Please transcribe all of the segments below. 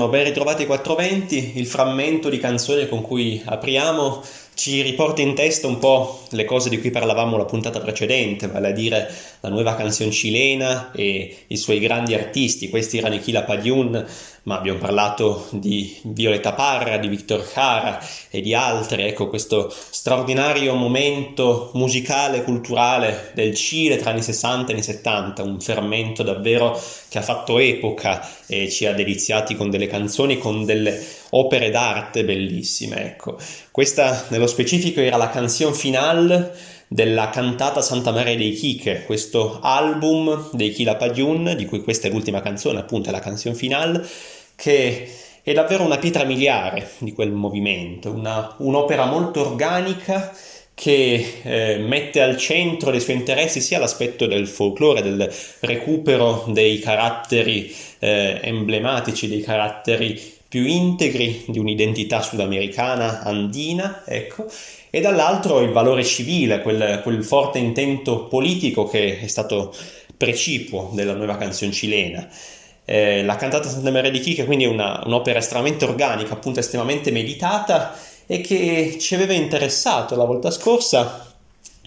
Buongiorno, ben ritrovati 420, il frammento di canzone con cui apriamo ci riporta in testa un po' le cose di cui parlavamo la puntata precedente, vale a dire la nuova canzone cilena e i suoi grandi artisti, questi erano i Kila Padiun, ma abbiamo parlato di Violeta Parra, di Victor Jara e di altri, ecco questo straordinario momento musicale, culturale del Cile tra anni 60 e anni 70, un fermento davvero che ha fatto epoca e ci ha deliziati con delle canzoni, con delle opere d'arte bellissime, ecco. Questa nello specifico era la canzone finale della cantata Santa Maria dei Chiche, questo album dei Kila Padiun, di cui questa è l'ultima canzone, appunto è la canzone finale, che è davvero una pietra miliare di quel movimento, una, un'opera molto organica che eh, mette al centro dei suoi interessi sia l'aspetto del folklore, del recupero dei caratteri eh, emblematici, dei caratteri più integri di un'identità sudamericana, andina, ecco, e dall'altro il valore civile, quel, quel forte intento politico che è stato precipuo della nuova canzone cilena. Eh, la cantata Santa Maria di Chica quindi è una, un'opera estremamente organica, appunto estremamente meditata e che ci aveva interessato la volta scorsa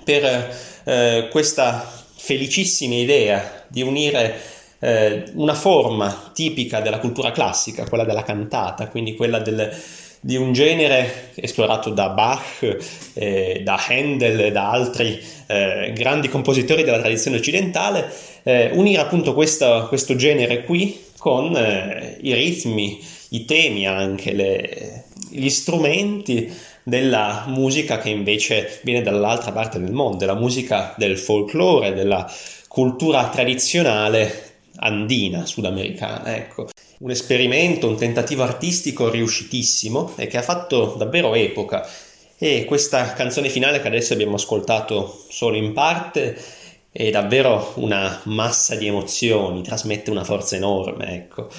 per eh, questa felicissima idea di unire eh, una forma tipica della cultura classica, quella della cantata, quindi quella del, di un genere esplorato da Bach, eh, da Handel e da altri eh, grandi compositori della tradizione occidentale, eh, unire appunto questo, questo, genere qui con eh, i ritmi, i temi anche, le, gli strumenti della musica che invece viene dall'altra parte del mondo, della musica del folklore, della cultura tradizionale andina sudamericana, ecco. Un esperimento, un tentativo artistico riuscitissimo e che ha fatto davvero epoca. E questa canzone finale che adesso abbiamo ascoltato solo in parte è davvero una massa di emozioni, trasmette una forza enorme, ecco.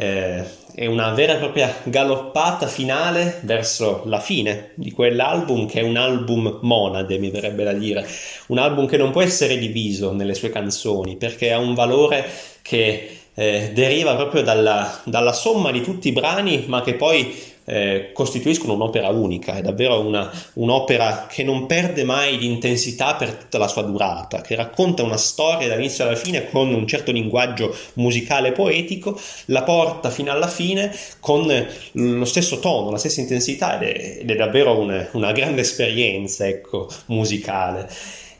Eh, è una vera e propria galoppata finale verso la fine di quell'album che è un album monade, mi verrebbe da dire, un album che non può essere diviso nelle sue canzoni perché ha un valore che eh, deriva proprio dalla, dalla, somma di tutti i brani, ma che poi eh, costituiscono un'opera unica, è davvero una, un'opera che non perde mai di intensità per tutta la sua durata, che racconta una storia dall'inizio alla fine con un certo linguaggio musicale poetico, la porta fino alla fine con lo stesso tono, la stessa intensità ed è, ed è davvero una, una grande esperienza ecco, musicale.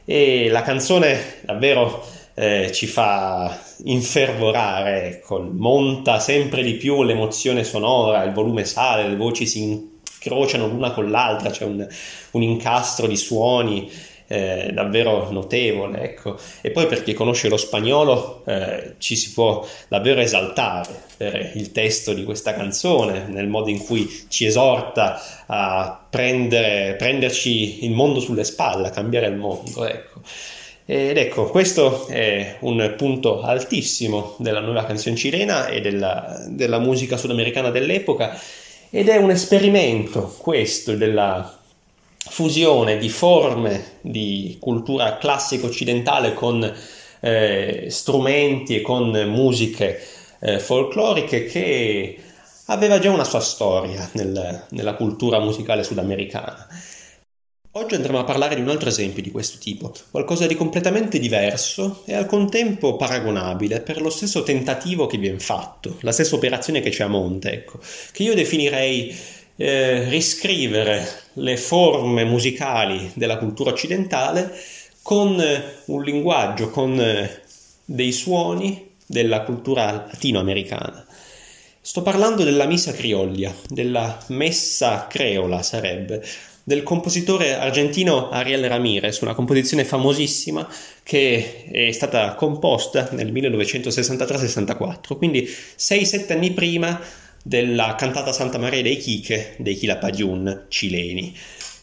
E la canzone davvero eh, ci fa infervorare, ecco, monta sempre di più l'emozione sonora, il volume sale, le voci si incrociano l'una con l'altra, c'è un, un incastro di suoni eh, davvero notevole, ecco. E poi per chi conosce lo spagnolo eh, ci si può davvero esaltare per il testo di questa canzone, nel modo in cui ci esorta a prendere, prenderci il mondo sulle spalle, a cambiare il mondo, ecco. Ed ecco, questo è un punto altissimo della nuova canzone cilena e della, della musica sudamericana dell'epoca ed è un esperimento questo della fusione di forme di cultura classica occidentale con eh, strumenti e con musiche eh, folcloriche che aveva già una sua storia nel, nella cultura musicale sudamericana. Oggi andremo a parlare di un altro esempio di questo tipo, qualcosa di completamente diverso e al contempo paragonabile per lo stesso tentativo che viene fatto, la stessa operazione che c'è a monte, ecco, che io definirei eh, riscrivere le forme musicali della cultura occidentale con eh, un linguaggio, con eh, dei suoni della cultura latinoamericana. Sto parlando della missa criollia, della messa creola sarebbe, del compositore argentino Ariel Ramirez, una composizione famosissima che è stata composta nel 1963-64, quindi 6-7 anni prima della cantata Santa Maria dei Quiche dei Quilapayún cileni.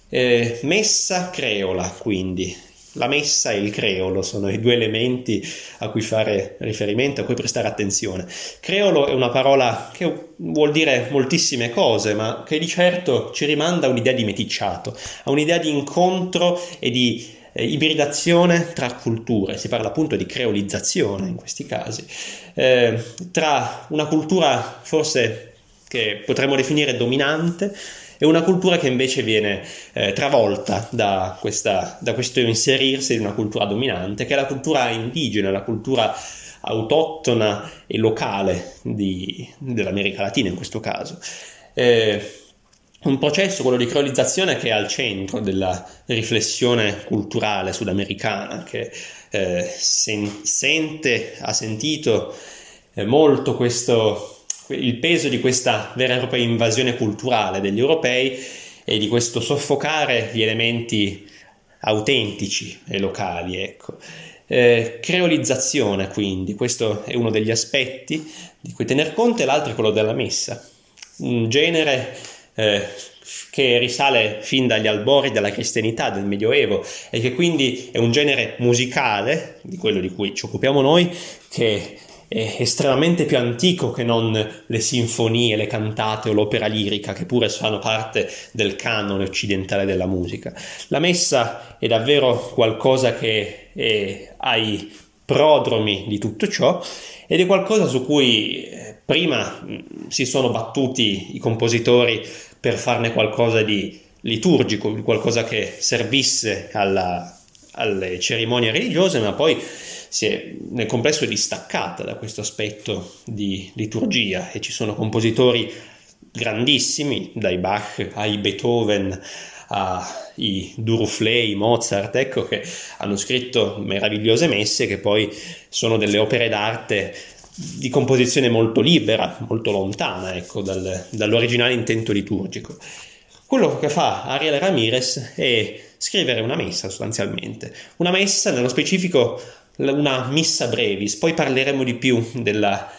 Eh, messa creola, quindi, la messa e il creolo sono i due elementi a cui fare riferimento, a cui prestare attenzione. Creolo è una parola che vuol dire moltissime cose, ma che di certo ci rimanda a un'idea di meticciato, a un'idea di incontro e di eh, ibridazione tra culture, si parla appunto di creolizzazione in questi casi, eh, tra una cultura forse che potremmo definire dominante e una cultura che invece viene eh, travolta da, questa, da questo inserirsi in una cultura dominante, che è la cultura indigena, la cultura autoctona e locale di, dell'America Latina in questo caso. Eh, un processo, quello di creolizzazione, che è al centro della riflessione culturale sudamericana, che eh, sen- sente, ha sentito eh, molto questo il peso di questa vera e propria invasione culturale degli europei e di questo soffocare gli elementi autentici e locali. Ecco. Eh, creolizzazione, quindi, questo è uno degli aspetti di cui tener conto, e l'altro è quello della messa, un genere eh, che risale fin dagli albori della cristianità, del Medioevo, e che quindi è un genere musicale, di quello di cui ci occupiamo noi, che estremamente più antico che non le sinfonie, le cantate o l'opera lirica, che pure fanno parte del canone occidentale della musica. La messa è davvero qualcosa che è ai prodromi di tutto ciò ed è qualcosa su cui eh, prima si sono battuti i compositori per farne qualcosa di liturgico, qualcosa che servisse alla, alle cerimonie religiose, ma poi si è nel complesso distaccata da questo aspetto di liturgia e ci sono compositori grandissimi, dai Bach ai Beethoven ai Duruflé, Mozart, ecco che hanno scritto meravigliose messe che poi sono delle opere d'arte di composizione molto libera, molto lontana ecco, dal, dall'originale intento liturgico. Quello che fa Ariel Ramirez è scrivere una messa sostanzialmente, una messa nello specifico una missa brevis, poi parleremo di più della,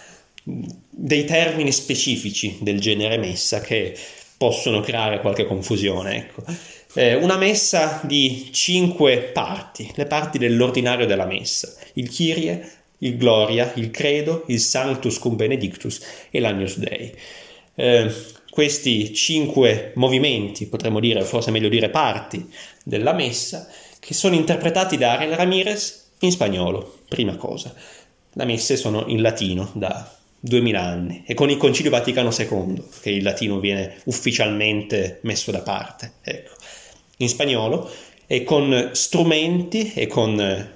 dei termini specifici del genere messa che possono creare qualche confusione. Ecco. Eh, una messa di cinque parti, le parti dell'ordinario della messa, il Kyrie, il Gloria, il Credo, il Sanctus cum Benedictus e l'Agnus Dei. Eh, questi cinque movimenti, potremmo dire, forse meglio dire parti della messa, che sono interpretati da Ariel Ramirez in spagnolo, prima cosa. Le messe sono in latino da 2000 anni e con il Concilio Vaticano II che il latino viene ufficialmente messo da parte, ecco. in spagnolo e con strumenti e con eh,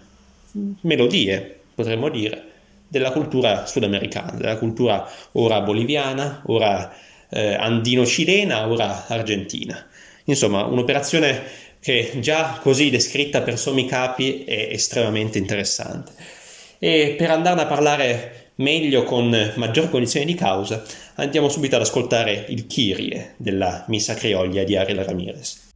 melodie, potremmo dire, della cultura sudamericana, della cultura ora boliviana, ora eh, andino-cilena, ora argentina. Insomma, un'operazione che già così descritta per sommi capi è estremamente interessante. E per andarne a parlare meglio con maggior cognizione di causa, andiamo subito ad ascoltare il Kyrie della Missa Crioglia di Ariel Ramirez.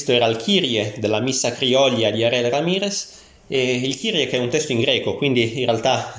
Questo era il Kyrie della Missa Criolla di Ariel Ramirez e il Kyrie che è un testo in greco, quindi in realtà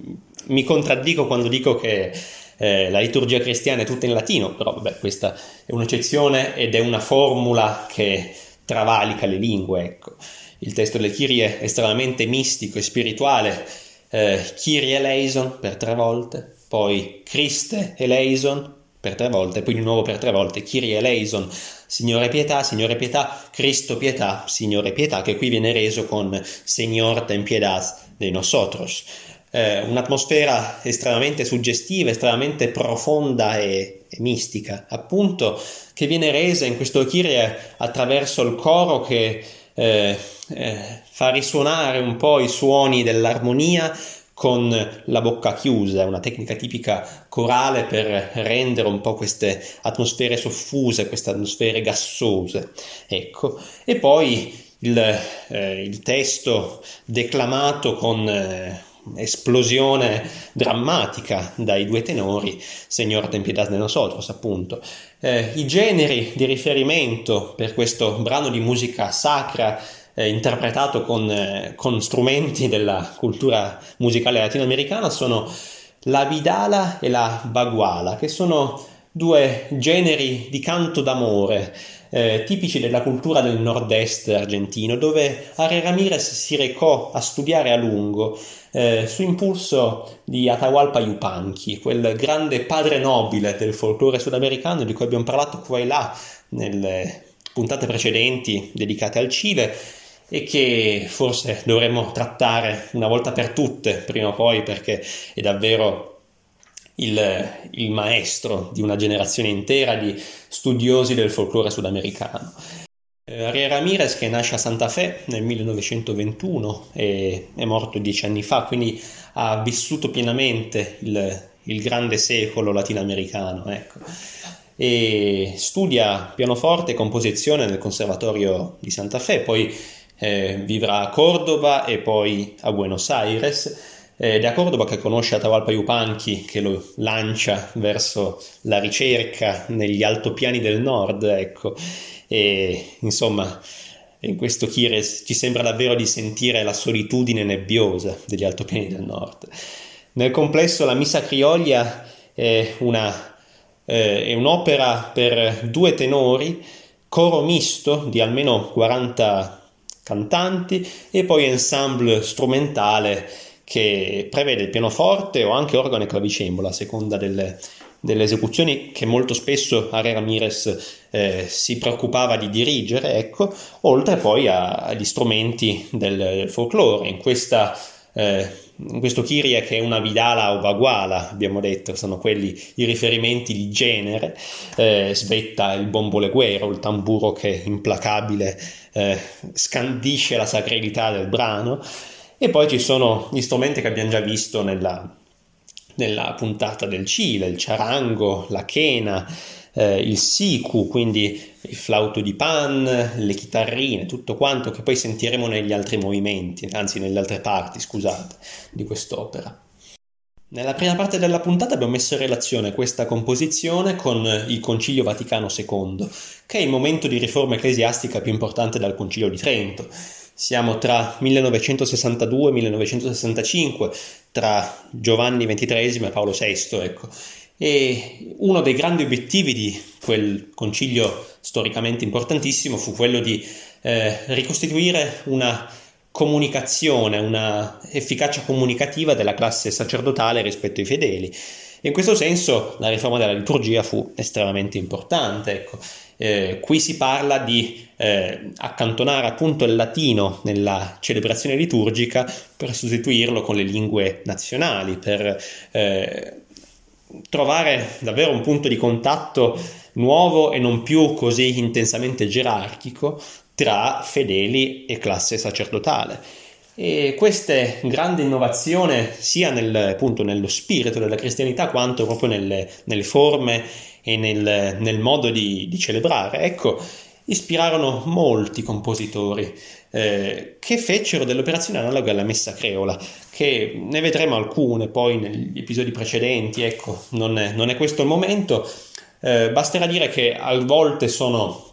mi contraddico quando dico che eh, la liturgia cristiana è tutta in latino, però vabbè, questa è un'eccezione ed è una formula che travalica le lingue. Ecco. Il testo del Kyrie è estremamente mistico e spirituale, eh, Kyrie eleison per tre volte, poi Christe eleison per tre volte, poi di nuovo per tre volte. Kyrie eleison, Signore pietà, Signore pietà, Cristo pietà, Signore pietà, che qui viene reso con Señor ten piedad de nosotros. Eh, un'atmosfera estremamente suggestiva, estremamente profonda e, e, mistica, appunto, che viene resa in questo Kyrie attraverso il coro che eh, eh, fa risuonare un po' i suoni dell'armonia con la bocca chiusa, una tecnica tipica corale per rendere un po' queste atmosfere soffuse, queste atmosfere gassose. Ecco, e poi il, eh, il testo declamato con eh, esplosione drammatica dai due tenori, Señor ten de nosotros, appunto. Eh, I generi di riferimento per questo brano di musica sacra eh, interpretato con, eh, con, strumenti della cultura musicale latinoamericana sono la vidala e la baguala, che sono due generi di canto d'amore eh, tipici della cultura del nord-est argentino, dove Ari Ramirez si recò a studiare a lungo eh, su impulso di Atahualpa Yupanqui, quel grande padre nobile del folklore sudamericano di cui abbiamo parlato qua e là nelle puntate precedenti dedicate al Cile e che forse dovremmo trattare una volta per tutte prima o poi perché è davvero il, il maestro di una generazione intera di studiosi del folklore sudamericano. Eh, Re Ramirez che nasce a Santa Fe nel 1921 e è morto dieci anni fa, quindi ha vissuto pienamente il, il grande secolo latinoamericano. Ecco. E studia pianoforte e composizione nel Conservatorio di Santa Fe, poi eh, vivrà a Cordova e poi a Buenos Aires ed è a Cordoba che conosce Atahualpa Yupanqui che lo lancia verso la ricerca negli altopiani del nord, ecco, e insomma in questo Kires ci sembra davvero di sentire la solitudine nebbiosa degli altopiani del nord. Nel complesso la Missa Criolla è, una, eh, è un'opera per due tenori, coro misto di almeno 40 cantanti e poi ensemble strumentale che prevede il pianoforte o anche organo e clavicembalo a seconda delle, delle esecuzioni che molto spesso Are Ramirez eh, si preoccupava di dirigere, ecco, oltre poi agli strumenti del, folklore. In, questa, eh, questo Kyrie che è una vidala o vaguala, abbiamo detto, sono quelli i riferimenti di genere, eh, svetta il bomboleguero, il tamburo che implacabile eh, scandisce la sacralità del brano, e poi ci sono gli strumenti che abbiamo già visto nella, nella puntata del Cile, il charango, la chena, eh, il siku, quindi il flauto di pan, le chitarrine, tutto quanto che poi sentiremo negli altri movimenti, anzi nelle altre parti, scusate, di quest'opera. Nella prima parte della puntata abbiamo messo in relazione questa composizione con il Concilio Vaticano II, che è il momento di riforma ecclesiastica più importante dal Concilio di Trento siamo tra 1962 e 1965, tra Giovanni XXIII e Paolo VI, ecco. E uno dei grandi obiettivi di quel concilio storicamente importantissimo fu quello di eh, ricostituire una comunicazione, una efficacia comunicativa della classe sacerdotale rispetto ai fedeli. In questo senso la riforma della liturgia fu estremamente importante. Ecco. Eh, qui si parla di eh, accantonare appunto il latino nella celebrazione liturgica per sostituirlo con le lingue nazionali, per eh, trovare davvero un punto di contatto nuovo e non più così intensamente gerarchico tra fedeli e classe sacerdotale. E questa grande innovazione sia nel, appunto, nello spirito della cristianità quanto proprio nelle, nelle forme e nel, nel modo di, di, celebrare, ecco, ispirarono molti compositori eh, che fecero delle operazioni analoghe alla messa creola, che ne vedremo alcune poi negli episodi precedenti, ecco, non è, non è questo il momento, eh, basterà dire che a volte sono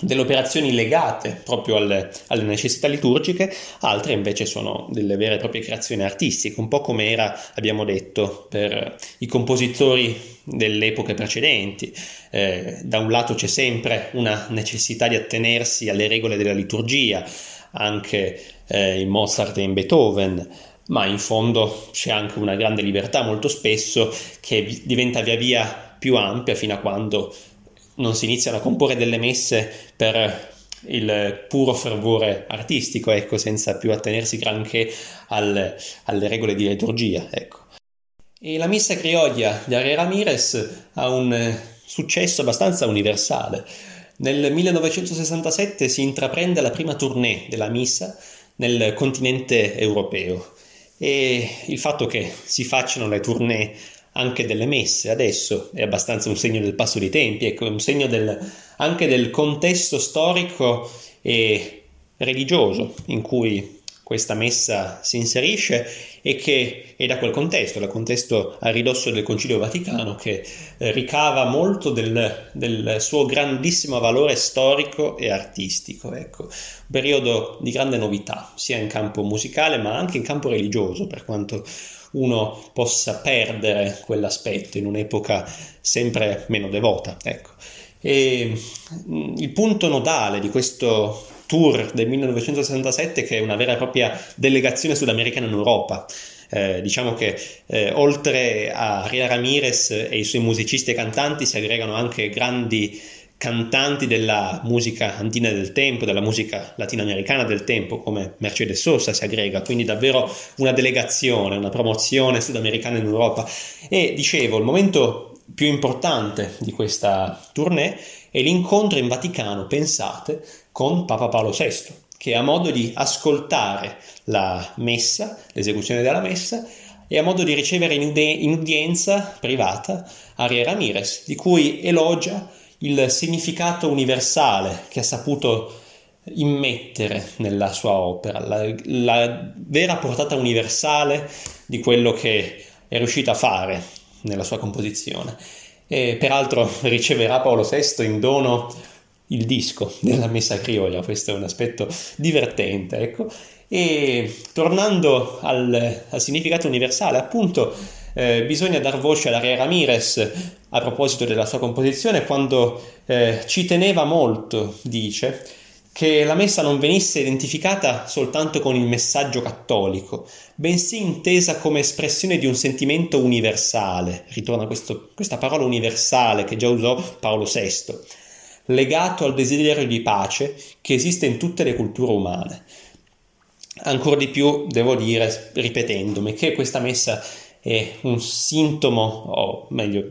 delle operazioni legate proprio alle, alle, necessità liturgiche, altre invece sono delle vere e proprie creazioni artistiche, un po' come era, abbiamo detto, per i compositori delle epoche precedenti. Eh, da un lato c'è sempre una necessità di attenersi alle regole della liturgia, anche eh, in Mozart e in Beethoven, ma in fondo c'è anche una grande libertà molto spesso che diventa via via più ampia fino a quando non si iniziano a comporre delle messe per il puro fervore artistico, ecco, senza più attenersi granché al, alle regole di liturgia, ecco. E la messa criolla di Ari Ramirez ha un successo abbastanza universale. Nel 1967 si intraprende la prima tournée della missa nel continente europeo e il fatto che si facciano le tournée anche delle messe adesso è abbastanza un segno del passo dei tempi, ecco, un segno del, anche del contesto storico e religioso in cui questa messa si inserisce e che è da quel contesto, dal contesto a ridosso del Concilio Vaticano, che eh, ricava molto del, del, suo grandissimo valore storico e artistico. Ecco. Un periodo di grande novità, sia in campo musicale ma anche in campo religioso, per quanto uno possa perdere quell'aspetto in un'epoca sempre meno devota. Ecco. E mm, il punto nodale di questo tour del 1967 che è una vera e propria delegazione sudamericana in Europa. Eh, diciamo che eh, oltre a Ria Ramirez e i suoi musicisti e cantanti si aggregano anche grandi cantanti della musica andina del tempo, della musica latinoamericana del tempo, come Mercedes Sosa si aggrega, quindi davvero una delegazione, una promozione sudamericana in Europa. E dicevo, il momento più importante di questa tournée è l'incontro in Vaticano, pensate, con Papa Paolo VI, che ha modo di ascoltare la messa, l'esecuzione della messa, e ha modo di ricevere in, udienza privata Aria Ramirez, di cui elogia il significato universale che ha saputo immettere nella sua opera, la, la, vera portata universale di quello che è riuscito a fare nella sua composizione. E peraltro riceverà Paolo VI in dono il disco della messa criolla, questo è un aspetto divertente, ecco. E tornando al, al significato universale, appunto, eh, bisogna dar voce alla Re Ramirez a proposito della sua composizione quando eh, ci teneva molto, dice, che la messa non venisse identificata soltanto con il messaggio cattolico, bensì intesa come espressione di un sentimento universale, ritorna questo, questa parola universale che già usò Paolo VI, legato al desiderio di pace che esiste in tutte le culture umane. Ancora di più devo dire, ripetendomi, che questa messa è un sintomo, o meglio,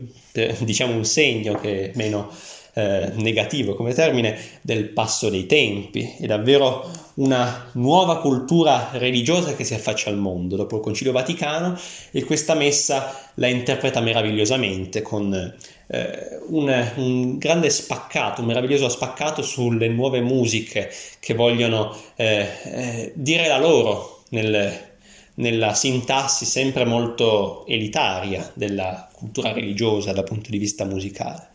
diciamo un segno che è meno eh, negativo come termine, del passo dei tempi. È davvero una nuova cultura religiosa che si affaccia al mondo dopo il Concilio Vaticano e questa messa la interpreta meravigliosamente con eh, un, un, grande spaccato, un meraviglioso spaccato sulle nuove musiche che vogliono eh, eh dire la loro nel, nella sintassi sempre molto elitaria della cultura religiosa dal punto di vista musicale.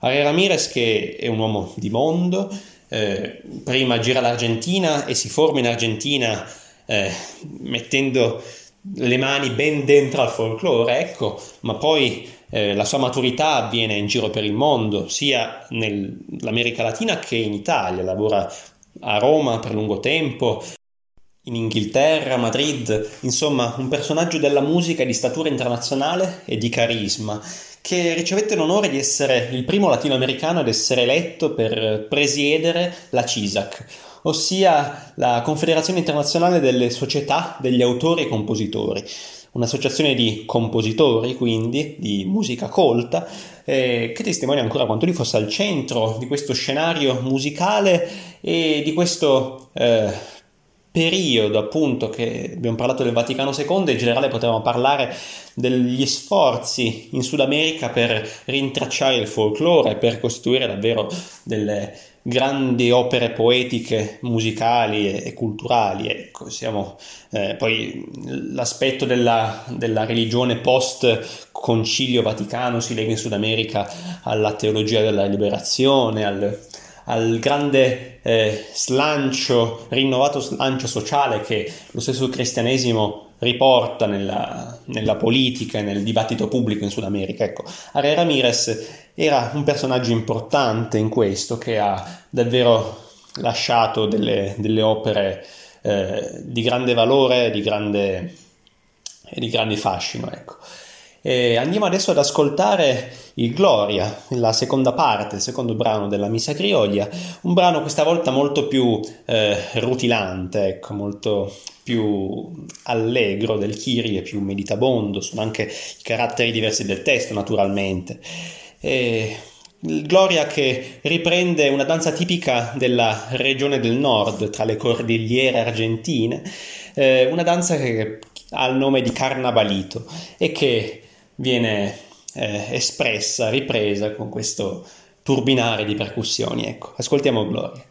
Ari Ramirez che è un uomo di mondo, eh, prima gira l'Argentina e si forma in Argentina eh, mettendo le mani ben dentro al folklore, ecco, ma poi eh, la sua maturità avviene in giro per il mondo, sia nell'America Latina che in Italia, lavora a Roma per lungo tempo, in Inghilterra, Madrid, insomma un personaggio della musica di statura internazionale e di carisma, che ricevette l'onore di essere il primo latinoamericano ad essere eletto per presiedere la CISAC, ossia la Confederazione Internazionale delle Società degli Autori e Compositori, un'associazione di compositori, quindi di musica colta, eh, che testimonia ancora quanto lui fosse al centro di questo scenario musicale e di questo eh, periodo appunto che abbiamo parlato del Vaticano II in generale potevamo parlare degli sforzi in Sud America per rintracciare il folklore, per costruire davvero delle grandi opere poetiche, musicali e, e culturali. Ecco, siamo, eh, poi l'aspetto della, della religione post concilio vaticano si lega in Sud America alla teologia della liberazione, al, al grande eh, slancio, rinnovato slancio sociale che lo stesso cristianesimo riporta nella, nella, politica e nel dibattito pubblico in Sud America. Ecco, Are Ramirez era un personaggio importante in questo che ha davvero lasciato delle, delle opere eh, di grande valore e di grande fascino. Ecco. E andiamo adesso ad ascoltare il Gloria, la seconda parte, il secondo brano della Missa Crioglia, un brano questa volta molto più eh, rutilante, ecco, molto più allegro del Kyrie, più meditabondo, sono anche i caratteri diversi del testo naturalmente. E Gloria che riprende una danza tipica della regione del nord, tra le cordigliere argentine, eh, una danza che ha il nome di Carnavalito e che viene eh, espressa, ripresa con questo turbinare di percussioni. Ecco, ascoltiamo Gloria.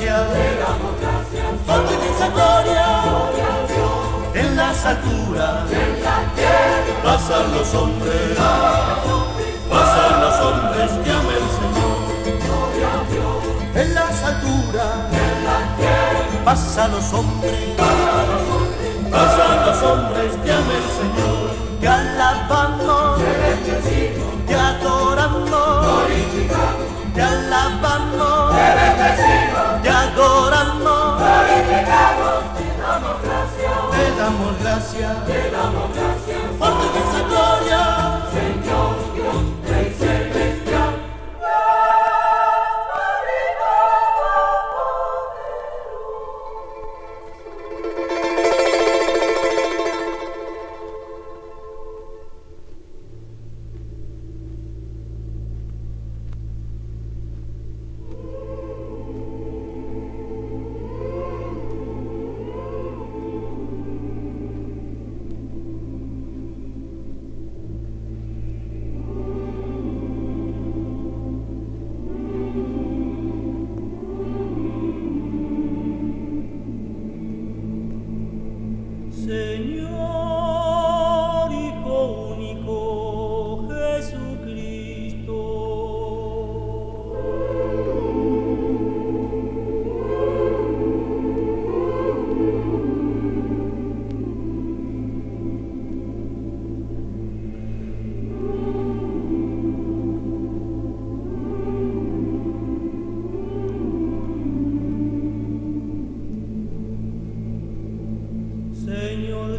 de la democracia, donde gloria, en las alturas, en la tierra, pasan los hombres, pasan los hombres que ama el Señor. Dios, en las alturas, en la tierra, pasan los hombres, pasan los hombres que ama el Señor. Te alabamos, te bendecimos, te adoramos, glorificamos. Te alabamos, Te bendecimos, Te adoramos, glorificamos, te damos gracias, te damos gracias, te damos gracias.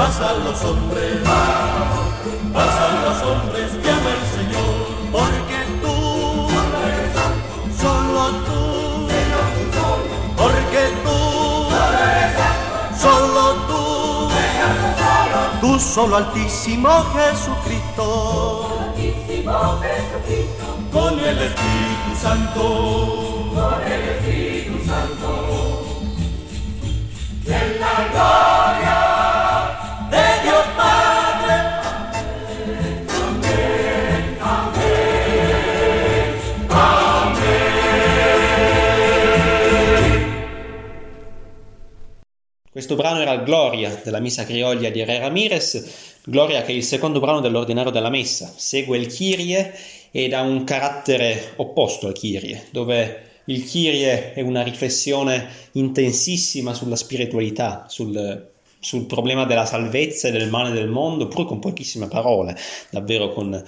pasa a los hombres, pasa a los hombres que ama el Señor. Porque tú, solo tú, porque tú, solo tú, tú solo altísimo Jesucristo con el Espíritu Santo, con el Espíritu Santo, en la gloria Questo brano era Gloria della Missa Crioglia di Re Ramirez Gloria che è il secondo brano dell'ordinario della messa, segue il Kyrie ed ha un carattere opposto al Kyrie, dove il Kyrie è una riflessione intensissima sulla spiritualità, sul, sul problema della salvezza e del male del mondo, pure con pochissime parole, davvero con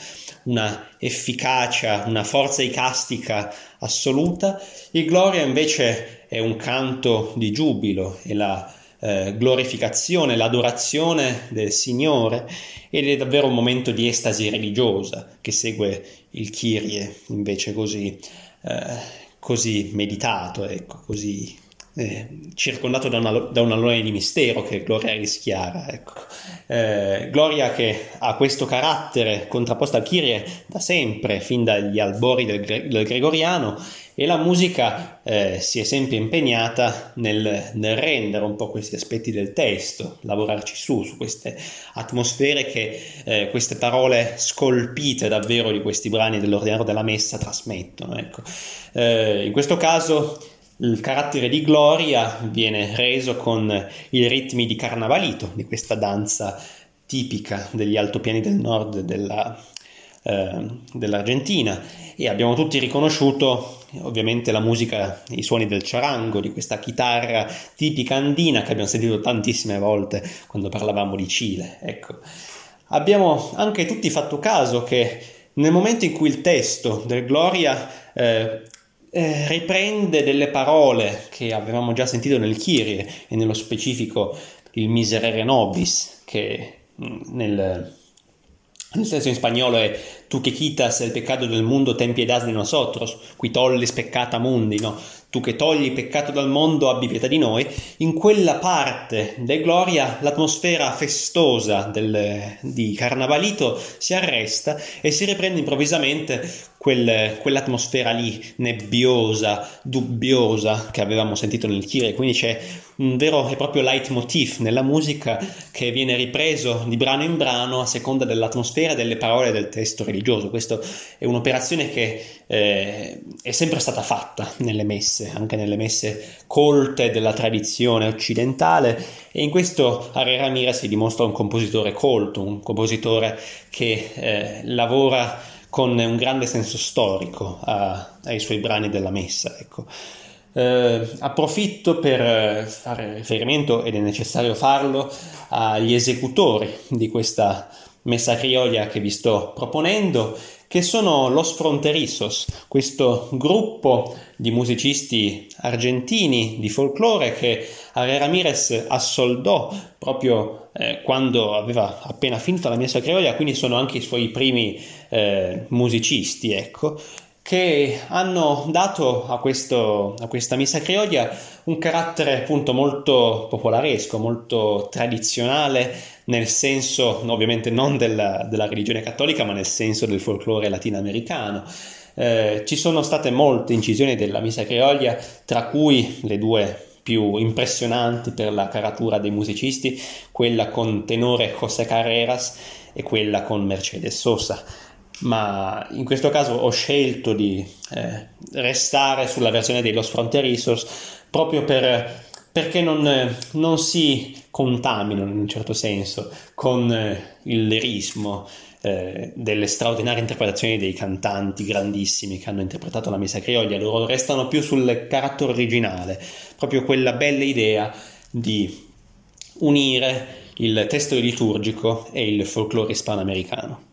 una efficacia, una forza icastica assoluta. Il Gloria invece è un canto di giubilo, è la eh, glorificazione, l'adorazione del Signore ed è davvero un momento di estasi religiosa che segue il Kyrie invece così, eh, così meditato, ecco, così eh, circondato da una, da un alone di mistero che Gloria rischiara. Ecco. Eh, Gloria che ha questo carattere contrapposto al Kyrie da sempre, fin dagli albori del, del Gregoriano, e la musica eh, si è sempre impegnata nel, nel, rendere un po' questi aspetti del testo, lavorarci su, su queste atmosfere che eh, queste parole scolpite davvero di questi brani dell'ordinario della messa trasmettono. Ecco. Eh, in questo caso il carattere di gloria viene reso con i ritmi di carnavalito, di questa danza tipica degli altopiani del nord della, eh, dell'Argentina e abbiamo tutti riconosciuto ovviamente la musica, i suoni del charango, di questa chitarra tipica andina che abbiamo sentito tantissime volte quando parlavamo di Cile. Ecco. Abbiamo anche tutti fatto caso che nel momento in cui il testo del Gloria eh, eh, riprende delle parole che avevamo già sentito nel Kyrie e nello specifico il miserere nobis che mm, nel, nel senso in spagnolo è tu che quitas il peccato del mondo ten piedad de nosotros, qui tollis peccata mundi, no? Tu che togli il peccato dal mondo abbi pietà di noi, in quella parte del Gloria l'atmosfera festosa del, di Carnavalito si arresta e si riprende improvvisamente quel, quell'atmosfera lì nebbiosa, dubbiosa che avevamo sentito nel Kyrie, quindi c'è un vero e proprio leitmotiv nella musica che viene ripreso di brano in brano a seconda dell'atmosfera e delle parole del testo religioso. Questa è un'operazione che eh, è sempre stata fatta nelle messe, anche nelle messe colte della tradizione occidentale e in questo Are Ramirez si dimostra un compositore colto, un compositore che eh, lavora con un grande senso storico a, ai suoi brani della messa. Ecco. Eh, approfitto per fare riferimento, ed è necessario farlo, agli esecutori di questa messa criolla che vi sto proponendo che sono Los Fronterizos, questo gruppo di musicisti argentini di folklore che Are Ramirez assoldò proprio eh, quando aveva appena finito la messa criolla, quindi sono anche i suoi primi eh, musicisti, ecco, che hanno dato a, questo, a questa messa criolla un carattere appunto molto popolaresco, molto tradizionale, nel senso ovviamente non della, della religione cattolica, ma nel senso del folklore latinoamericano. Eh, ci sono state molte incisioni della missa criolla, tra cui le due più impressionanti per la caratura dei musicisti, quella con tenore José Carreras e quella con Mercedes Sosa ma in questo caso ho scelto di eh, restare sulla versione dei Los Fronterizos proprio per, perché non, non, si contaminano in un certo senso con eh, il lirismo eh, delle straordinarie interpretazioni dei cantanti grandissimi che hanno interpretato la Messa Criolla, loro restano più sul carattere originale, proprio quella bella idea di unire il testo liturgico e il folklore ispanoamericano.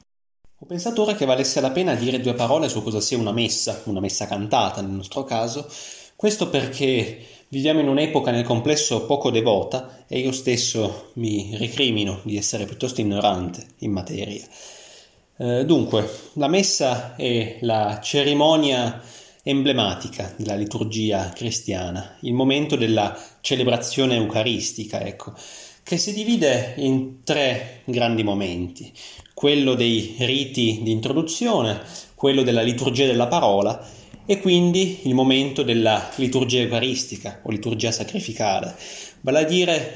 Ho pensato ora che valesse la pena dire due parole su cosa sia una messa, una messa cantata nel nostro caso, questo perché viviamo in un'epoca nel complesso poco devota e io stesso mi ricrimino di essere piuttosto ignorante in materia. Eh, dunque, la messa è la cerimonia emblematica della liturgia cristiana, il momento della celebrazione eucaristica, ecco, che si divide in tre grandi momenti, quello dei riti di introduzione, quello della liturgia della parola e quindi il momento della liturgia eucaristica o liturgia sacrificale, vale a dire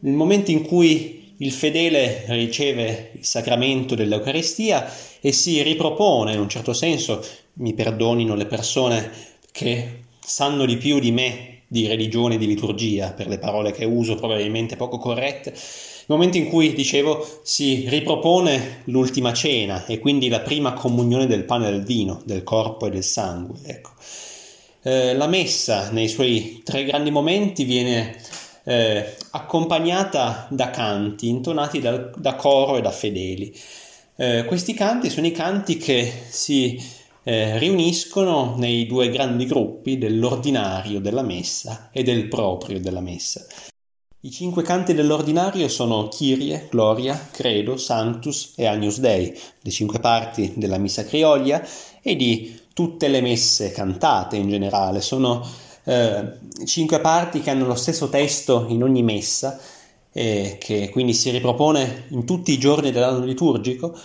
il momento in cui il fedele riceve il sacramento dell'Eucaristia e si ripropone in un certo senso, mi perdonino le persone che sanno di più di me di religione e di liturgia, per le parole che uso probabilmente poco corrette, momento in cui, dicevo, si ripropone l'ultima cena e quindi la prima comunione del pane e del vino, del corpo e del sangue. Ecco. Eh, la messa nei suoi tre grandi momenti viene eh, accompagnata da canti intonati da, da, coro e da fedeli. Eh, questi canti sono i canti che si eh, riuniscono nei due grandi gruppi dell'ordinario della messa e del proprio della messa. I cinque canti dell'ordinario sono Kyrie, Gloria, Credo, Sanctus e Agnus Dei, le cinque parti della missa crioglia e di tutte le messe cantate in generale. Sono eh, cinque parti che hanno lo stesso testo in ogni messa, e che quindi si ripropone in tutti i giorni dell'anno liturgico,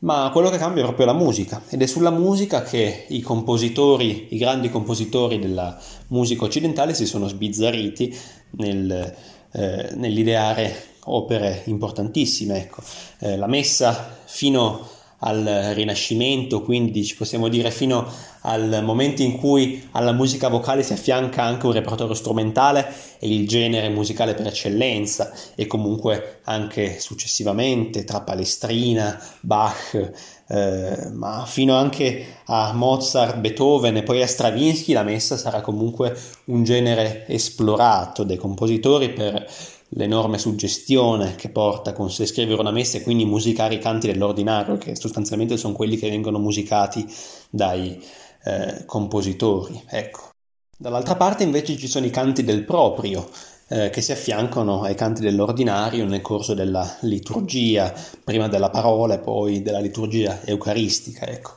ma quello che cambia è proprio la musica ed è sulla musica che i compositori, i grandi compositori della musica occidentale si sono sbizzarriti nel eh, nell'ideare opere importantissime. Ecco. Eh, la messa fino al Rinascimento, quindi ci possiamo dire fino al momento in cui alla musica vocale si affianca anche un repertorio strumentale e il genere musicale per eccellenza e comunque anche successivamente tra Palestrina, Bach, eh, ma fino anche a Mozart, Beethoven e poi a Stravinsky la messa sarà comunque un genere esplorato dai compositori per l'enorme suggestione che porta con sé scrivere una messa e quindi musicare i canti dell'ordinario, che sostanzialmente sono quelli che vengono musicati dai eh, compositori. Ecco. Dall'altra parte invece ci sono i canti del proprio, eh, che si affiancano ai canti dell'ordinario nel corso della liturgia, prima della parola e poi della liturgia eucaristica. Ecco.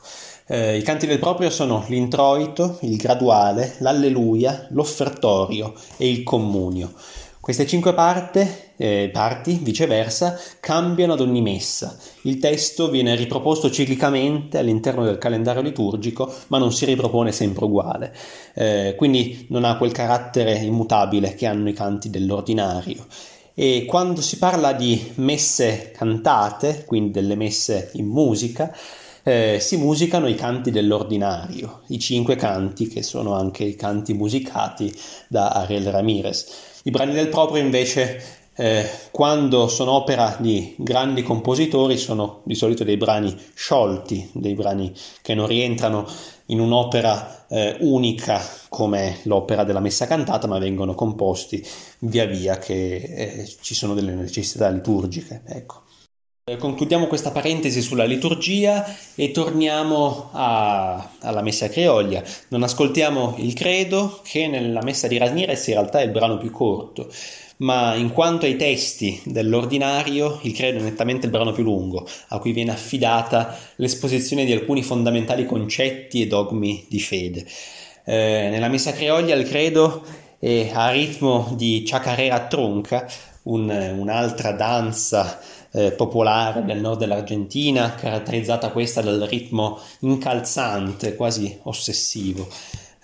Eh, I canti del proprio sono l'introito, il graduale, l'alleluia, l'offertorio e il comunio. Queste cinque parte, eh, parti, viceversa, cambiano ad ogni messa. Il testo viene riproposto ciclicamente all'interno del calendario liturgico, ma non si ripropone sempre uguale. Eh, quindi non ha quel carattere immutabile che hanno i canti dell'ordinario. E quando si parla di messe cantate, quindi delle messe in musica, eh, si musicano i canti dell'ordinario, i cinque canti che sono anche i canti musicati da Ariel Ramirez. I brani del proprio invece, eh, quando sono opera di grandi compositori, sono di solito dei brani sciolti, dei brani che non rientrano in un'opera eh, unica come l'opera della messa cantata, ma vengono composti via via che eh, ci sono delle necessità liturgiche. Ecco. Eh, concludiamo questa parentesi sulla liturgia e torniamo a, alla messa creoglia. Non ascoltiamo il credo, che nella messa di Rasnires in realtà è il brano più corto, ma in quanto ai testi dell'ordinario, il credo è nettamente il brano più lungo, a cui viene affidata l'esposizione di alcuni fondamentali concetti e dogmi di fede. Eh, nella messa creoglia il credo è a ritmo di chacarera tronca, un, un'altra danza eh, popolare del nord dell'Argentina, caratterizzata questa dal ritmo incalzante, quasi ossessivo.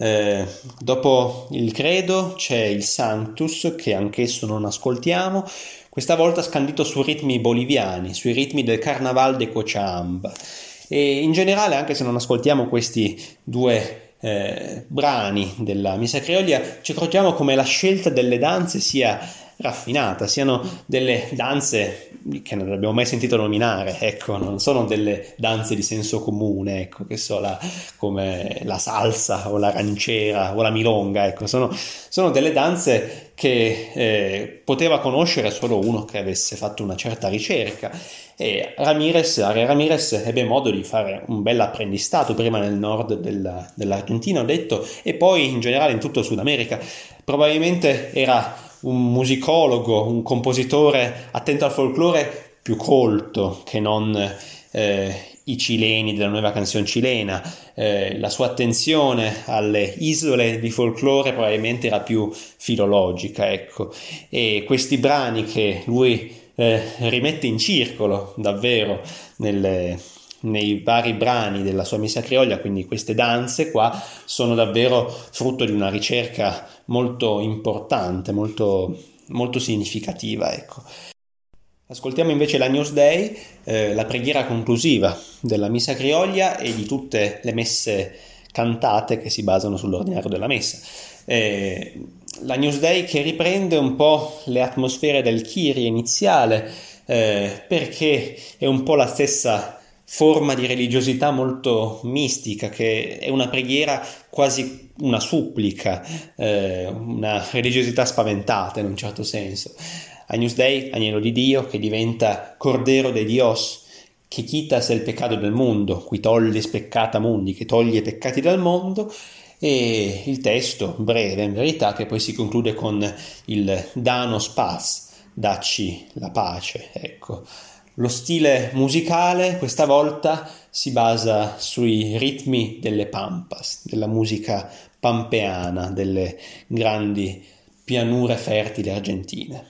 Eh, dopo il credo c'è il Sanctus, che anch'esso non ascoltiamo, questa volta scandito su ritmi boliviani, sui ritmi del Carnaval de Cochabamba. E in generale, anche se non ascoltiamo questi due eh, brani della Missa Creolia, ci accorgiamo come la scelta delle danze sia raffinata, siano delle danze che non abbiamo mai sentito nominare, ecco, non sono delle danze di senso comune, ecco, che so, la, come la salsa o la rancera o la milonga, ecco, sono, sono delle danze che eh, poteva conoscere solo uno che avesse fatto una certa ricerca e Ramirez, Ari Ramirez ebbe modo di fare un bel apprendistato prima nel nord della, dell'Argentina, ho detto, e poi in generale in tutto Sud America. Probabilmente era un musicologo, un compositore attento al folklore più colto che non eh, i cileni della nuova canzone cilena. Eh, la sua attenzione alle isole di folklore probabilmente era più filologica, ecco. E questi brani che lui eh, rimette in circolo davvero nelle, nei vari brani della sua messa criolla, quindi queste danze qua sono davvero frutto di una ricerca molto importante, molto, molto significativa. Ecco. Ascoltiamo invece la News Day, eh, la preghiera conclusiva della messa criolla e di tutte le messe cantate che si basano sull'ordinario della messa. Eh, la Newsday che riprende un po' le atmosfere del Kyrie iniziale, eh, perché è un po' la stessa forma di religiosità molto mistica, che è una preghiera quasi una supplica, eh, una religiosità spaventata in un certo senso. Agnus Dei, agnello di Dio, che diventa Cordero de Dios, che quitas il peccato del mondo, qui toglie speccata mundi, che toglie i peccati dal mondo, e il testo breve in verità che poi si conclude con il Danos Paz, dacci la pace, ecco. Lo stile musicale questa volta si basa sui ritmi delle pampas, della musica pampeana, delle grandi pianure fertili argentine.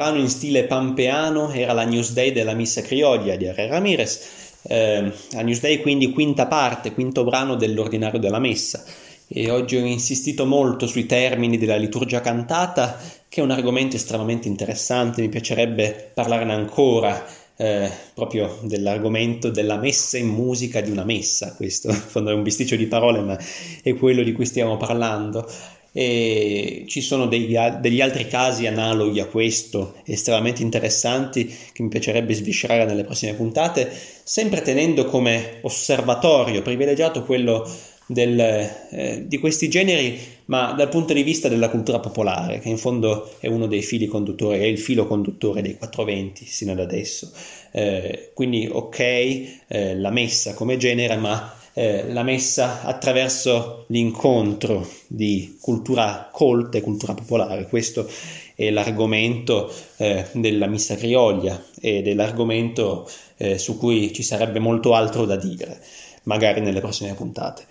Brano in stile pampeano era la Newsday della Missa Criolla di Herrera Ramirez, eh, la Newsday quindi quinta parte, quinto brano dell'ordinario della Messa. E oggi ho insistito molto sui termini della liturgia cantata che è un argomento estremamente interessante, mi piacerebbe parlarne ancora, eh, proprio dell'argomento della messa in musica di una messa, questo in fondo è un bisticcio di parole, ma è quello di cui stiamo parlando. E ci sono degli, degli, altri casi analoghi a questo, estremamente interessanti, che mi piacerebbe sviscerare nelle prossime puntate, sempre tenendo come osservatorio privilegiato quello del, eh, di questi generi, ma dal punto di vista della cultura popolare, che in fondo è uno dei fili conduttori, è il filo conduttore dei 420 sino ad adesso. Eh, quindi ok, eh, la messa come genere, ma eh, la messa attraverso l'incontro di cultura colta e cultura popolare. Questo è l'argomento eh, della missa crioglia ed è l'argomento eh, su cui ci sarebbe molto altro da dire, magari nelle prossime puntate.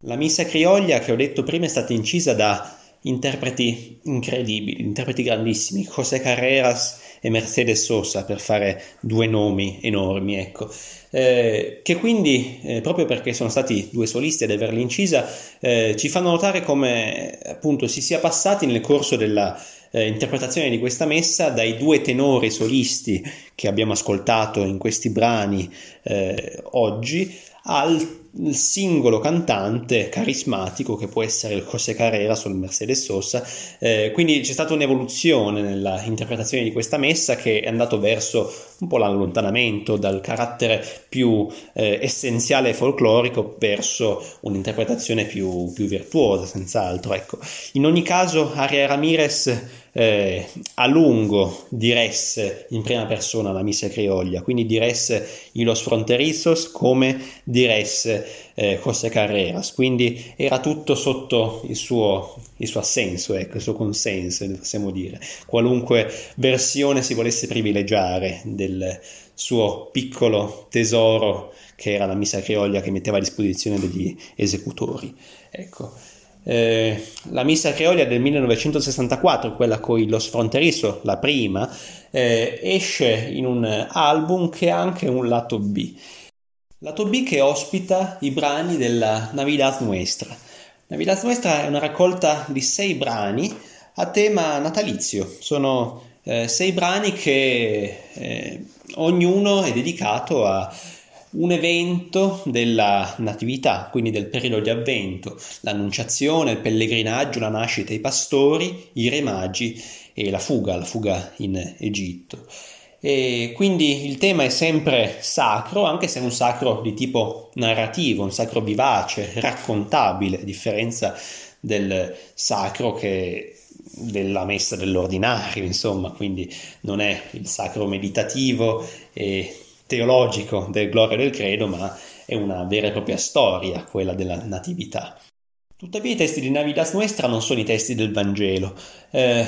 La missa crioglia che ho detto prima è stata incisa da interpreti incredibili, interpreti grandissimi, José Carreras e Mercedes Sosa per fare due nomi enormi, ecco. Eh, che quindi, eh, proprio perché sono stati due solisti ad averli incisa, eh, ci fanno notare come appunto si sia passati nel corso della eh, interpretazione di questa messa dai due tenori solisti che abbiamo ascoltato in questi brani eh, oggi al singolo cantante carismatico che può essere il José Carreras o il Mercedes Sosa. Eh, quindi c'è stata un'evoluzione nella interpretazione di questa messa che è andato verso un po' l'allontanamento dal carattere più eh, essenziale e folclorico verso un'interpretazione più, più virtuosa, senz'altro. Ecco. In ogni caso, Aria Ramirez eh, a lungo diresse in prima persona la missa crioglia, quindi diresse i Los Fronterizos come diresse eh, José Carreras, quindi era tutto sotto il suo, il suo assenso, ecco, il suo consenso, possiamo dire, qualunque versione si volesse privilegiare del suo piccolo tesoro che era la missa crioglia che metteva a disposizione degli esecutori. Ecco. Eh, la Missa Creolia del 1964, quella con i Los Fronterizo, la prima, eh, esce in un album che ha anche un lato B. Lato B che ospita i brani della Navidad Nuestra. Navidad Nuestra è una raccolta di sei brani a tema natalizio. Sono eh, sei brani che eh, ognuno è dedicato a un evento della natività, quindi del periodo di avvento, l'annunciazione, il pellegrinaggio, la nascita dei pastori, i re magi e la fuga, la fuga in Egitto. E quindi il tema è sempre sacro, anche se è un sacro di tipo narrativo, un sacro vivace, raccontabile, a differenza del sacro che della messa dell'ordinario, insomma, quindi non è il sacro meditativo e teologico del Gloria del Credo, ma è una vera e propria storia, quella della Natività. Tuttavia i testi di Navidas Nuestra non sono i testi del Vangelo. Eh,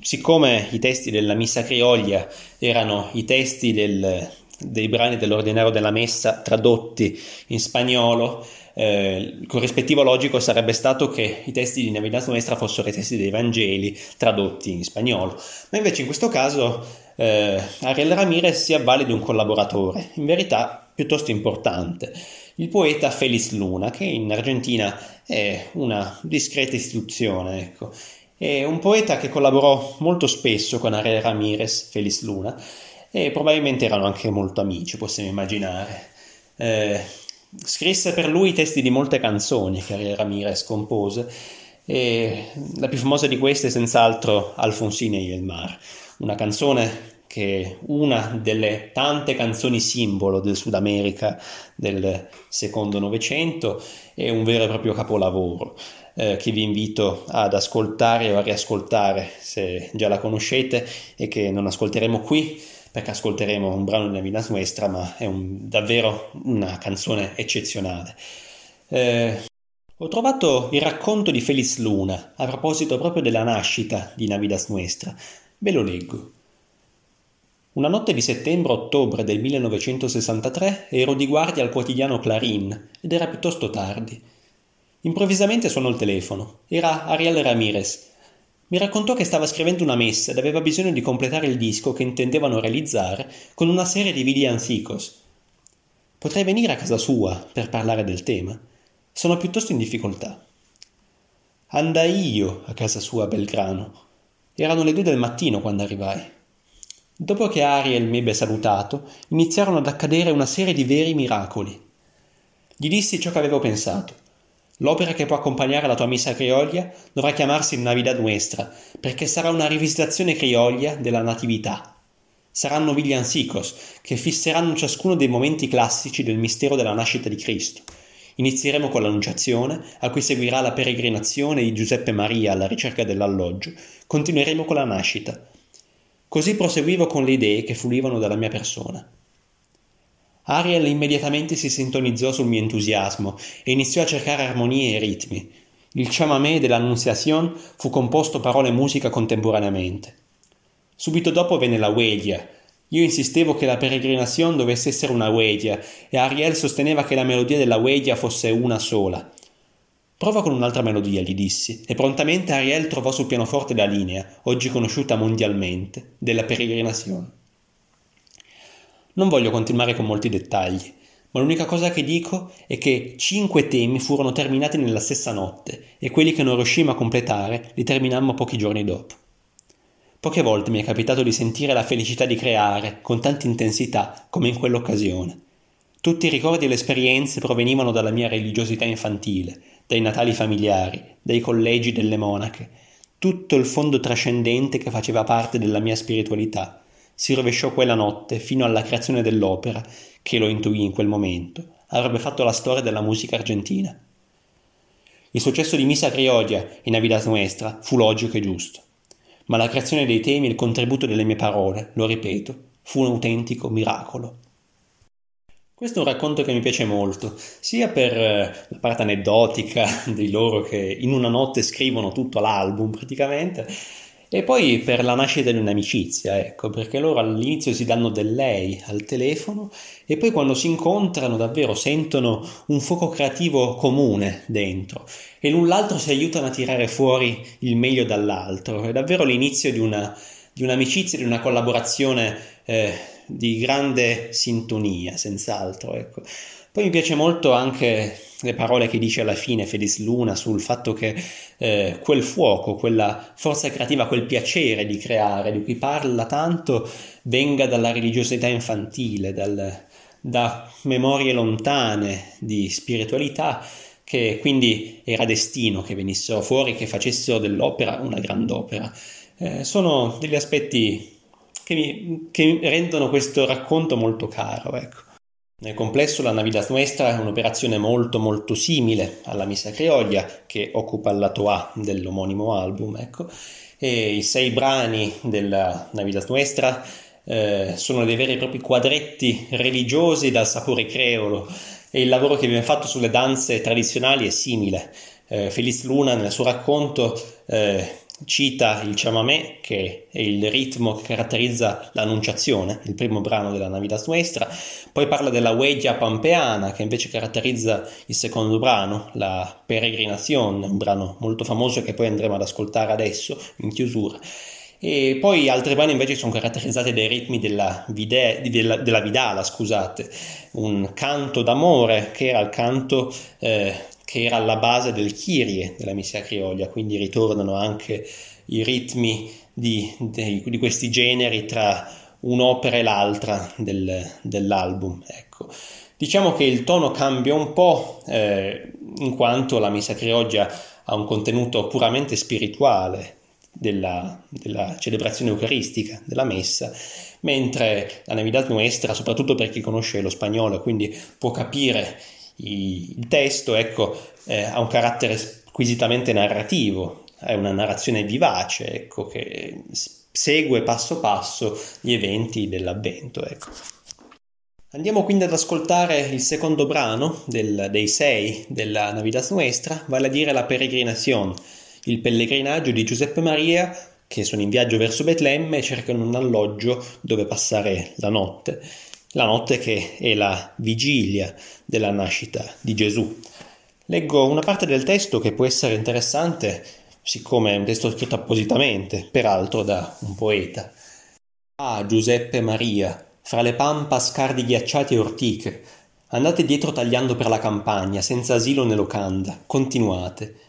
siccome i testi della Missa Crioglia erano i testi del, dei brani dell'ordinario della Messa tradotti in spagnolo, eh, il corrispettivo logico sarebbe stato che i testi di Navidas Nuestra fossero i testi dei Vangeli tradotti in spagnolo. Ma invece in questo caso eh, Ariel Ramirez si avvale di un collaboratore, in verità piuttosto importante, il poeta Félix Luna, che in Argentina è una discreta istituzione. Ecco. È un poeta che collaborò molto spesso con Ariel Ramirez, Félix Luna, e probabilmente erano anche molto amici, possiamo immaginare. Eh, scrisse per lui i testi di molte canzoni che Ariel Ramirez compose, e la più famosa di queste è senz'altro Alfonsine y el mar una canzone che è una delle tante canzoni simbolo del Sud America del secondo Novecento, è un vero e proprio capolavoro eh, che vi invito ad ascoltare o a riascoltare se già la conoscete e che non ascolteremo qui perché ascolteremo un brano della Vina Nuestra, ma è un, davvero una canzone eccezionale. Eh, ho trovato il racconto di Feliz Luna a proposito proprio della nascita di Navidas Nuestra Ve lo leggo. Una notte di settembre-ottobre del 1963 ero di guardia al quotidiano Clarín ed era piuttosto tardi. Improvvisamente suonò il telefono. Era Ariel Ramirez. Mi raccontò che stava scrivendo una messa ed aveva bisogno di completare il disco che intendevano realizzare con una serie di villancicos. Potrei venire a casa sua per parlare del tema. Sono piuttosto in difficoltà. Andai io a casa sua a Belgrano Erano le due del mattino quando arrivai. Dopo che Ariel mi ebbe salutato, iniziarono ad accadere una serie di veri miracoli. Gli dissi ciò che avevo pensato. L'opera che può accompagnare la tua missa crioglia dovrà chiamarsi Navidad Nuestra, perché sarà una rivisitazione crioglia della Natività. Saranno villancicos che fisseranno ciascuno dei momenti classici del mistero della nascita di Cristo. Inizieremo con l'Annunciazione, a cui seguirà la peregrinazione di Giuseppe Maria alla ricerca dell'alloggio, continueremo con la nascita. Così proseguivo con le idee che fluivano dalla mia persona. Ariel immediatamente si sintonizzò sul mio entusiasmo e iniziò a cercare armonie e ritmi. Il chamamé dell'Annunciazione fu composto parole e musica contemporaneamente. Subito dopo venne la Wedia. Io insistevo che la peregrinazione dovesse essere una Wedia e Ariel sosteneva che la melodia della Wedia fosse una sola. Prova con un'altra melodia, gli dissi, e prontamente Ariel trovò sul pianoforte la linea, oggi conosciuta mondialmente, della peregrinazione. Non voglio continuare con molti dettagli, ma l'unica cosa che dico è che cinque temi furono terminati nella stessa notte e quelli che non riuscimmo a completare li terminammo pochi giorni dopo. Poche volte mi è capitato di sentire la felicità di creare con tanta intensità come in quell'occasione. Tutti i ricordi e le esperienze provenivano dalla mia religiosità infantile, dai natali familiari, dai collegi delle monache, tutto il fondo trascendente che faceva parte della mia spiritualità si rovesciò quella notte fino alla creazione dell'opera, che lo intuì in quel momento, avrebbe fatto la storia della musica argentina. Il successo di Missa Criolla in Navidad Nuestra fu logico e giusto, ma la creazione dei temi e il contributo delle mie parole, lo ripeto, fu un autentico miracolo. Questo è un racconto che mi piace molto, sia per eh, la parte aneddotica di loro che in una notte scrivono tutto l'album praticamente, e poi per la nascita di un'amicizia, ecco, perché loro all'inizio si danno del lei al telefono e poi quando si incontrano davvero sentono un fuoco creativo comune dentro e l'un l'altro si aiutano a tirare fuori il meglio dall'altro. È davvero l'inizio di, una, di un'amicizia, di una collaborazione eh, di grande sintonia, senz'altro. Ecco. Poi mi piace molto anche le parole che dice alla fine Feliz Luna sul fatto che eh, quel fuoco, quella forza creativa, quel piacere di creare, di cui parla tanto, venga dalla religiosità infantile, dal, da memorie lontane di spiritualità, che quindi era destino che venissero fuori, che facessero dell'opera una grand'opera. Eh, sono degli aspetti che mi, che rendono questo racconto molto caro, ecco. Nel complesso la Navidad Nuestra è un'operazione molto molto simile alla Missa Criolla che occupa il lato A dell'omonimo album, ecco, e i sei brani della Navidad Nuestra eh, sono dei veri e propri quadretti religiosi dal sapore creolo e il lavoro che viene fatto sulle danze tradizionali è simile. Eh, Feliz Luna nel suo racconto eh, cita il chamamé, che è il ritmo che caratterizza l'annunciazione, il primo brano della Navidad Nuestra, poi parla della huella pampeana, che invece caratterizza il secondo brano, la peregrinazione, un brano molto famoso che poi andremo ad ascoltare adesso in chiusura. E poi altri brani invece sono caratterizzati dai ritmi della, vide, della, della Vidala, scusate, un canto d'amore che era il canto eh, che era alla base del Kyrie della Missa Criolla, quindi ritornano anche i ritmi di, di, di questi generi tra un'opera e l'altra del, dell'album. Ecco. Diciamo che il tono cambia un po' eh, in quanto la Missa Criolla ha un contenuto puramente spirituale della, della, celebrazione eucaristica, della messa, mentre la Navidad Nuestra, soprattutto per chi conosce lo spagnolo, quindi può capire il testo ecco, eh, ha un carattere squisitamente narrativo, è una narrazione vivace ecco, che segue passo passo gli eventi dell'avvento. Ecco. Andiamo quindi ad ascoltare il secondo brano del, dei sei della Navidad Nuestra, vale a dire la Peregrinazione, il pellegrinaggio di Giuseppe Maria che sono in viaggio verso Betlemme e cercano un alloggio dove passare la notte la notte che è la vigilia della nascita di Gesù. Leggo una parte del testo che può essere interessante, siccome è un testo scritto appositamente, peraltro da un poeta. Ah, Giuseppe Maria, fra le pampa scardi ghiacciati e ortiche, andate dietro tagliando per la campagna, senza asilo né locanda, continuate.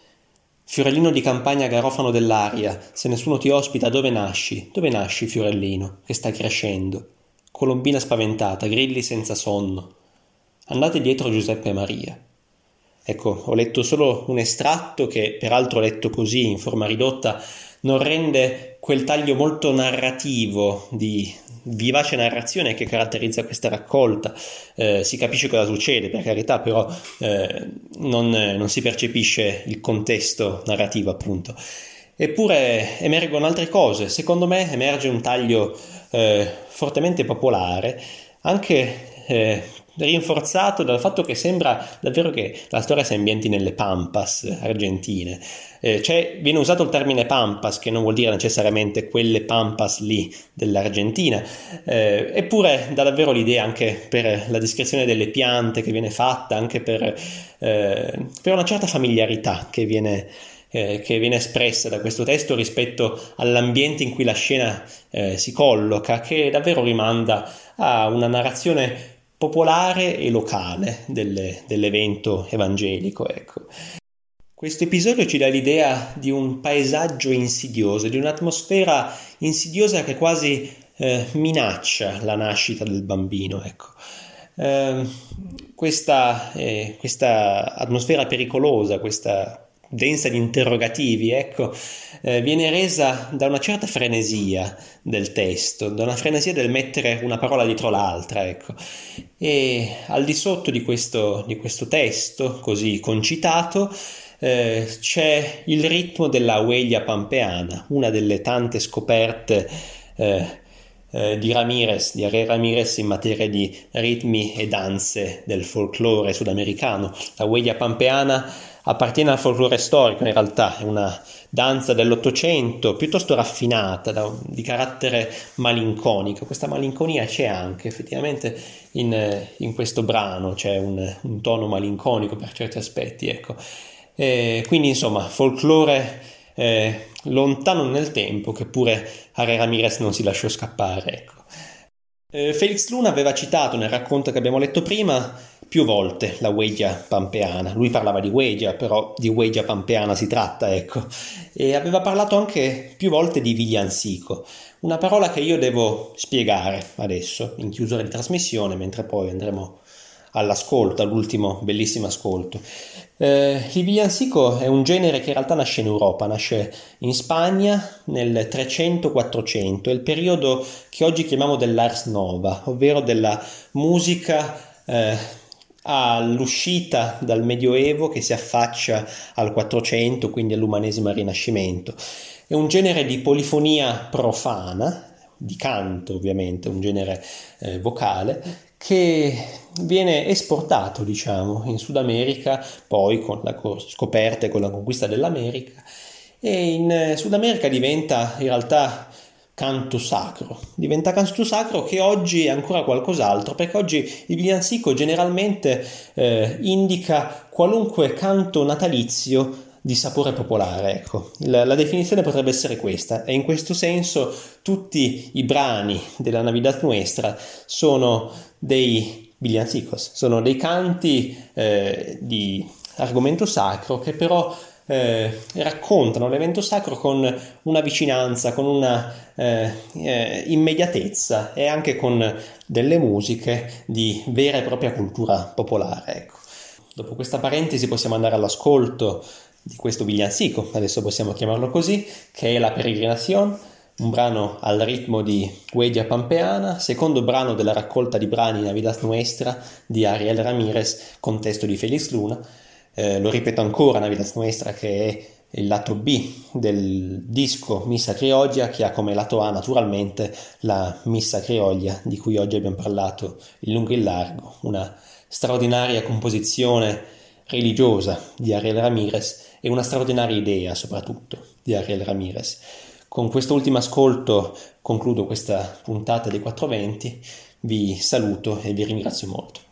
Fiorellino di campagna garofano dell'aria, se nessuno ti ospita, dove nasci? Dove nasci, fiorellino, che stai crescendo? Colombina spaventata, grilli senza sonno. Andate dietro Giuseppe e Maria. Ecco, ho letto solo un estratto che, peraltro letto così, in forma ridotta, non rende quel taglio molto narrativo di vivace narrazione che caratterizza questa raccolta. Eh, si capisce cosa succede, per carità, però eh, non, non, si percepisce il contesto narrativo, appunto. Eppure emergono altre cose. Secondo me emerge un taglio eh, fortemente popolare, anche eh, rinforzato dal fatto che sembra davvero che la storia si ambienti nelle pampas argentine. Eh, cioè, viene usato il termine pampas, che non vuol dire necessariamente quelle pampas lì dell'Argentina, eh, eppure dà davvero l'idea anche per la descrizione delle piante che viene fatta, anche per, eh, per una certa familiarità che viene eh, che viene espressa da questo testo rispetto all'ambiente in cui la scena eh, si colloca, che davvero rimanda a una narrazione popolare e locale delle, dell'evento evangelico. Ecco. Questo episodio ci dà l'idea di un paesaggio insidioso, di un'atmosfera insidiosa che quasi eh, minaccia la nascita del bambino. Ecco. Eh, questa, eh, questa atmosfera pericolosa, questa densa di interrogativi, ecco, eh, viene resa da una certa frenesia del testo, da una frenesia del mettere una parola dietro l'altra, ecco. E al di sotto di questo, di questo testo, così concitato, eh, c'è il ritmo della huella pampeana, una delle tante scoperte eh, eh, di Ramirez, di Are Ramirez in materia di ritmi e danze del folklore sudamericano. La huella pampeana appartiene al folklore storico in realtà, è una danza dell'Ottocento piuttosto raffinata, da, di carattere malinconico. Questa malinconia c'è anche effettivamente in, in questo brano, c'è un, un, tono malinconico per certi aspetti. Ecco. E quindi insomma, folklore eh, lontano nel tempo che pure Are Ramirez non si lasciò scappare. Ecco. Eh, Felix Luna aveva citato nel racconto che abbiamo letto prima più volte la huella pampeana. Lui parlava di huella, però di huella pampeana si tratta, ecco. E aveva parlato anche più volte di vigliansico, una parola che io devo spiegare adesso, in chiusura di trasmissione, mentre poi andremo all'ascolto, all'ultimo bellissimo ascolto. Eh, il vigliansico è un genere che in realtà nasce in Europa, nasce in Spagna nel 300-400, è il periodo che oggi chiamiamo dell'Ars Nova, ovvero della musica eh, all'uscita dal Medioevo che si affaccia al 400, quindi all'umanesimo al Rinascimento. È un genere di polifonia profana, di canto ovviamente, un genere eh, vocale, che viene esportato, diciamo, in Sud America, poi con la scoperta e con la conquista dell'America, e in eh, Sud America diventa in realtà canto sacro. Diventa canto sacro che oggi è ancora qualcos'altro, perché oggi il vigliansico generalmente eh, indica qualunque canto natalizio di sapore popolare. Ecco. La, la, definizione potrebbe essere questa, e in questo senso tutti i brani della Navidad Nuestra sono dei villancicos, sono dei canti eh, di argomento sacro che però eh, raccontano l'evento sacro con una vicinanza, con una eh, eh, immediatezza e anche con delle musiche di vera e propria cultura popolare. Ecco. Dopo questa parentesi possiamo andare all'ascolto di questo villancico, adesso possiamo chiamarlo così, che è La Peregrinación un brano al ritmo di Huella Pampeana, secondo brano della raccolta di brani Navidad Nuestra di Ariel Ramirez con testo di Felix Luna. Eh, lo ripeto ancora, Navidad Nuestra che è il lato B del disco Missa Crioglia che ha come lato A naturalmente la Missa Crioglia di cui oggi abbiamo parlato in lungo e in largo, una straordinaria composizione religiosa di Ariel Ramirez e una straordinaria idea soprattutto di Ariel Ramirez. Con quest'ultimo ascolto concludo questa puntata dei 420, vi saluto e vi ringrazio molto.